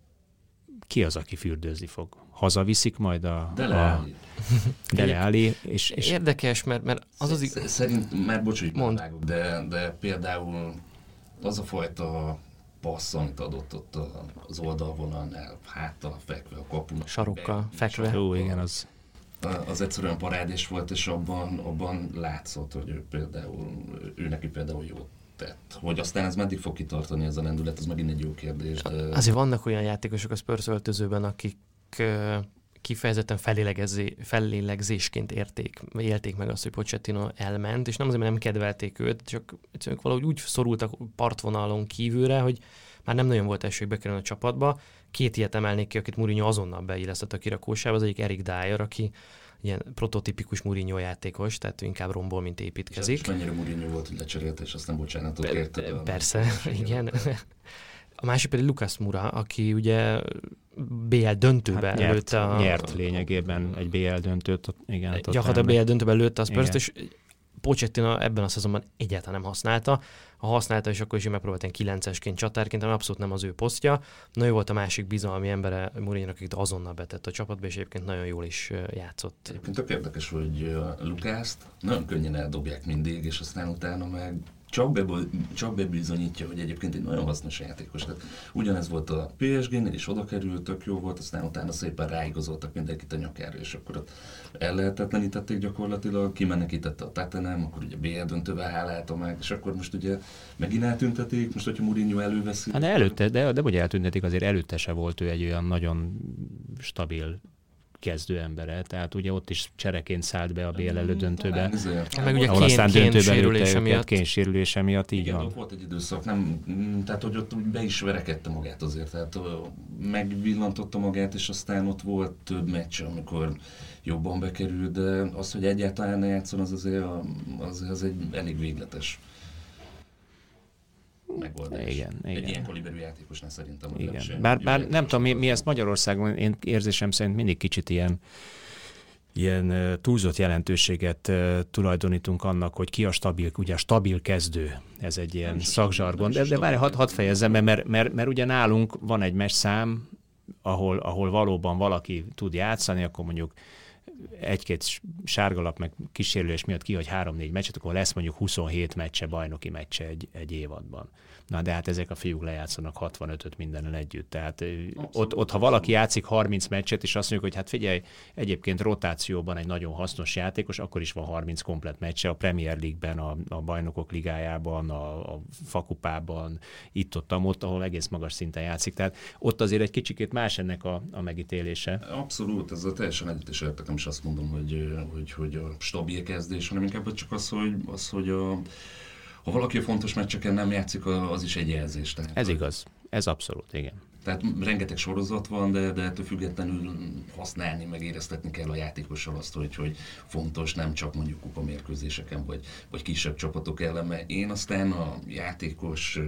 ki az, aki fürdőzni fog? Hazaviszik majd a, De a. Dele Alli, és, és Érdekes, mert, mert az az... ig- Sz- Szerint, már bocs, hogy Mondd. vágok, de, de például az a fajta passz, amit adott ott az oldalvonalnál, háttal fekve a kapunak. Sarokkal fekve. jó, igen, az az egyszerűen parádés volt, és abban, abban látszott, hogy ő például, ő neki például jót tett. Hogy aztán ez meddig fog kitartani ez a lendület, ez megint egy jó kérdés. De... Azért vannak olyan játékosok a Spurs öltözőben, akik kifejezetten felélegezé, felélegzésként érték, élték meg azt, hogy Pochettino elment, és nem azért, mert nem kedvelték őt, csak ők valahogy úgy szorultak partvonalon kívülre, hogy már nem nagyon volt esély bekerülni a csapatba. Két ilyet emelnék ki, akit Mourinho azonnal beillesztett a kirakósába, az egyik Erik Dyer, aki ilyen prototipikus Mourinho játékos, tehát ő inkább rombol, mint építkezik. és mennyire Mourinho volt, hogy lecserélte, és aztán bocsánatot Pe- kérte. a- Persze, igen. A másik pedig Lucas Mura, aki ugye BL döntőbe hát nyert, lőtte a... nyert lényegében egy BL döntőt, igen. a Gyakorlatilag. BL döntőben lőtte a spurs és Pochettino ebben a szezonban egyáltalán nem használta. Ha használta, és akkor is megpróbált ilyen kilencesként, csatárként, ami abszolút nem az ő posztja. Na ő volt a másik bizalmi embere mourinho akit azonnal betett a csapatba, és egyébként nagyon jól is játszott. Egyébként tök érdekes, hogy Lukászt nagyon könnyen eldobják mindig, és aztán utána meg csak, be, csak bebizonyítja, hogy egyébként egy nagyon hasznos játékos. Tehát ugyanez volt a PSG-nél, és oda került, tök jó volt, aztán utána szépen ráigazoltak mindenkit a nyakára, és akkor ott ellehetetlenítették gyakorlatilag, kimenekítette a Tottenham, akkor ugye BL döntővel hálálta meg, és akkor most ugye megint eltüntetik, most hogyha Mourinho előveszi. Hát de előtte, de, de hogy eltüntetik, azért előtte se volt ő egy olyan nagyon stabil kezdő embere, tehát ugye ott is csereként szállt be a BL elődöntőbe, Talán ezért. Meg ugye ahol Kén- aztán Kén döntőben lőtte őket, miatt. Kén sérülése miatt, így Igen, van. ott volt egy időszak, nem, mm, tehát hogy ott úgy be is verekedte magát azért, tehát megvillantotta magát, és aztán ott volt több meccs, amikor jobban bekerült, de az, hogy egyáltalán ne játszon, az azért a- az, az egy elég végletes megoldás. Igen, Egy igen. ilyen kaliberű játékosnál szerintem. Igen. sem- Bár, bár nem tudom, mi, mi ezt Magyarországon, én érzésem szerint mindig kicsit ilyen ilyen túlzott jelentőséget tulajdonítunk annak, hogy ki a stabil, ugye a stabil kezdő, ez egy ilyen Nem szakzsargon, de, de várj, hadd had fejezzem be, mert, mert, mert ugye nálunk van egy mes szám, ahol, ahol valóban valaki tud játszani, akkor mondjuk egy-két sárgalap meg kísérlés miatt kihagy három-négy meccset, akkor lesz mondjuk 27 meccse, bajnoki meccse egy, egy évadban. Na de hát ezek a fiúk lejátszanak 65-öt mindenen együtt. Tehát abszolút, ott, ott, ha valaki játszik 30 meccset, és azt mondjuk, hogy hát figyelj, egyébként rotációban egy nagyon hasznos játékos, akkor is van 30 komplet meccse a Premier League-ben, a, a bajnokok ligájában, a, a fakupában, itt-ott, ott, ahol egész magas szinten játszik. Tehát ott azért egy kicsikét más ennek a, a megítélése. Abszolút, ez a teljesen egyet is értek, nem is azt mondom, hogy, hogy, hogy a stabil kezdés, hanem inkább csak az, hogy, az, hogy a, ha valaki a fontos meccseken nem játszik, az is egy jelzés. Tehát, ez igaz, ez abszolút, igen. Tehát rengeteg sorozat van, de, de ettől függetlenül használni, meg éreztetni kell a játékossal azt, hogy, hogy fontos nem csak mondjuk kupamérkőzéseken, vagy, vagy kisebb csapatok ellen, mert én aztán a játékos,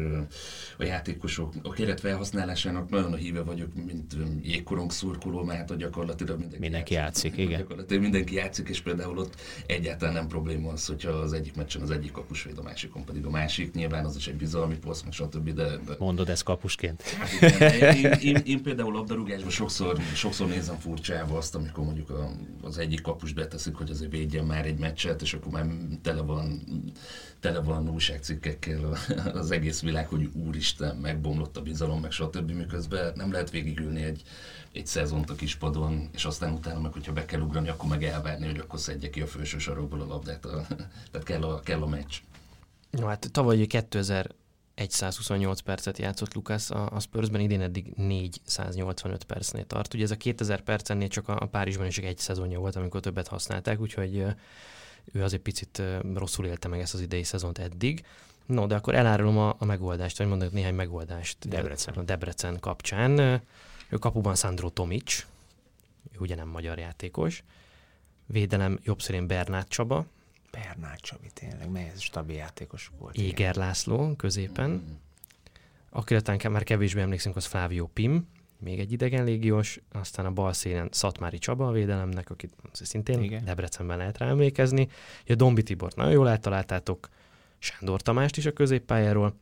a játékosok, a keret felhasználásának nagyon a híve vagyok, mint jégkorong szurkoló, mert hát gyakorlatilag mindenki, mindenki játszik, játszik igen. Gyakorlatilag mindenki játszik, és például ott egyáltalán nem probléma az, hogyha az egyik meccsen az egyik kapus véd, a másikon pedig a másik. Nyilván az is egy bizalmi poszt, meg stb. De, de... Mondod ezt kapusként? Hát igen, én, én, én, például labdarúgásban sokszor, sokszor nézem furcsába azt, amikor mondjuk a, az egyik kapus beteszik, hogy azért védjen már egy meccset, és akkor már tele van, tele van újságcikkekkel az egész világ, hogy úristen, megbomlott a bizalom, meg stb. miközben nem lehet végigülni egy, egy szezont a kispadon, és aztán utána meg, hogyha be kell ugrani, akkor meg elvárni, hogy akkor szedje ki a főső sarokból a labdát. A, tehát kell a, kell a meccs. No, hát tavaly 2000 128 percet játszott Lukasz a, a Spursben, idén eddig 485 percnél tart. Ugye ez a 2000 percennél csak a, a Párizsban is egy szezonja volt, amikor többet használták, úgyhogy ő azért picit rosszul élte meg ezt az idei szezont eddig. No, de akkor elárulom a, a megoldást, vagy mondok néhány megoldást Debrecen. a Debrecen kapcsán. Ő kapuban Sandro Tomic, ő ugye nem magyar játékos. Védelem jobb szerint Bernát Csaba, Bernát Csabi, tényleg, mely ez stabil játékos volt. Éger igen. László középen. Mm. Akire talán már kevésbé emlékszünk, az Flávio Pim, még egy idegen légiós, aztán a bal szélen Szatmári Csaba a védelemnek, akit szintén Igen. Debrecenben lehet rá emlékezni. A Dombi Tibort nagyon jól eltaláltátok, Sándor Tamást is a középpályáról,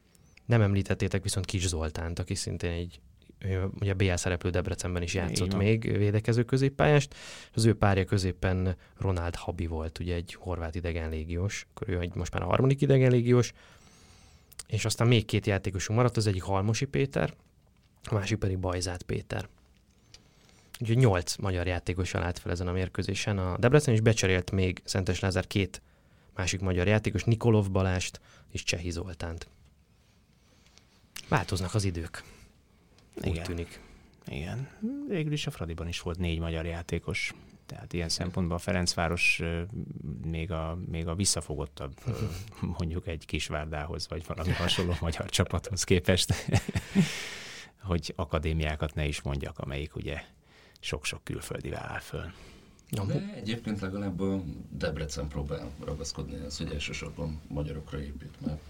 nem említettétek viszont Kis Zoltánt, aki szintén egy ugye a BL szereplő Debrecenben is játszott még védekező középpályást, az ő párja középen Ronald Habi volt, ugye egy horvát idegen légiós, akkor ő egy, most már a harmadik idegen légiós, és aztán még két játékosunk maradt, az egyik Halmosi Péter, a másik pedig Bajzát Péter. Úgyhogy nyolc magyar játékos állt fel ezen a mérkőzésen. A Debrecen is becserélt még Szentes Lázár két másik magyar játékos, Nikolov Balást és Csehi Zoltánt. Változnak az idők. Igen. Úgy tűnik. Igen. Végül is a Fradiban is volt négy magyar játékos. Tehát ilyen szempontból a Ferencváros még a, még a visszafogottabb mondjuk egy Kisvárdához, vagy valami hasonló magyar csapathoz képest, hogy akadémiákat ne is mondjak, amelyik ugye sok-sok külföldi áll föl. De egyébként legalább a Debrecen próbál ragaszkodni, ez hogy elsősorban magyarokra épít, mert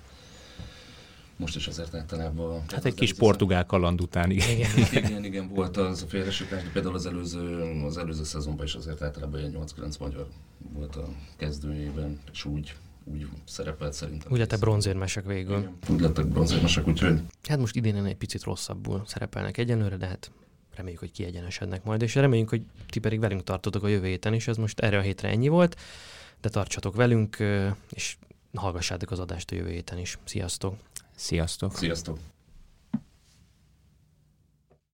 most is azért általában... Hát egy kis portugál kaland után, igen. Igen, igen, igen, volt az a félresütás, de például az előző, az előző szezonban is azért általában ilyen 8-9 magyar volt a kezdőjében, és úgy úgy szerepelt szerintem. Úgy lettek bronzérmesek végül. Igen, úgy lettek bronzérmesek, úgyhogy... Hát most idén egy picit rosszabbul szerepelnek egyenlőre, de hát reméljük, hogy kiegyenesednek majd, és reméljük, hogy ti pedig velünk tartotok a jövő héten is, ez most erre a hétre ennyi volt, de tartsatok velünk, és hallgassátok az adást a jövő héten is. Sziasztok! Sziasztok! Sziasztok!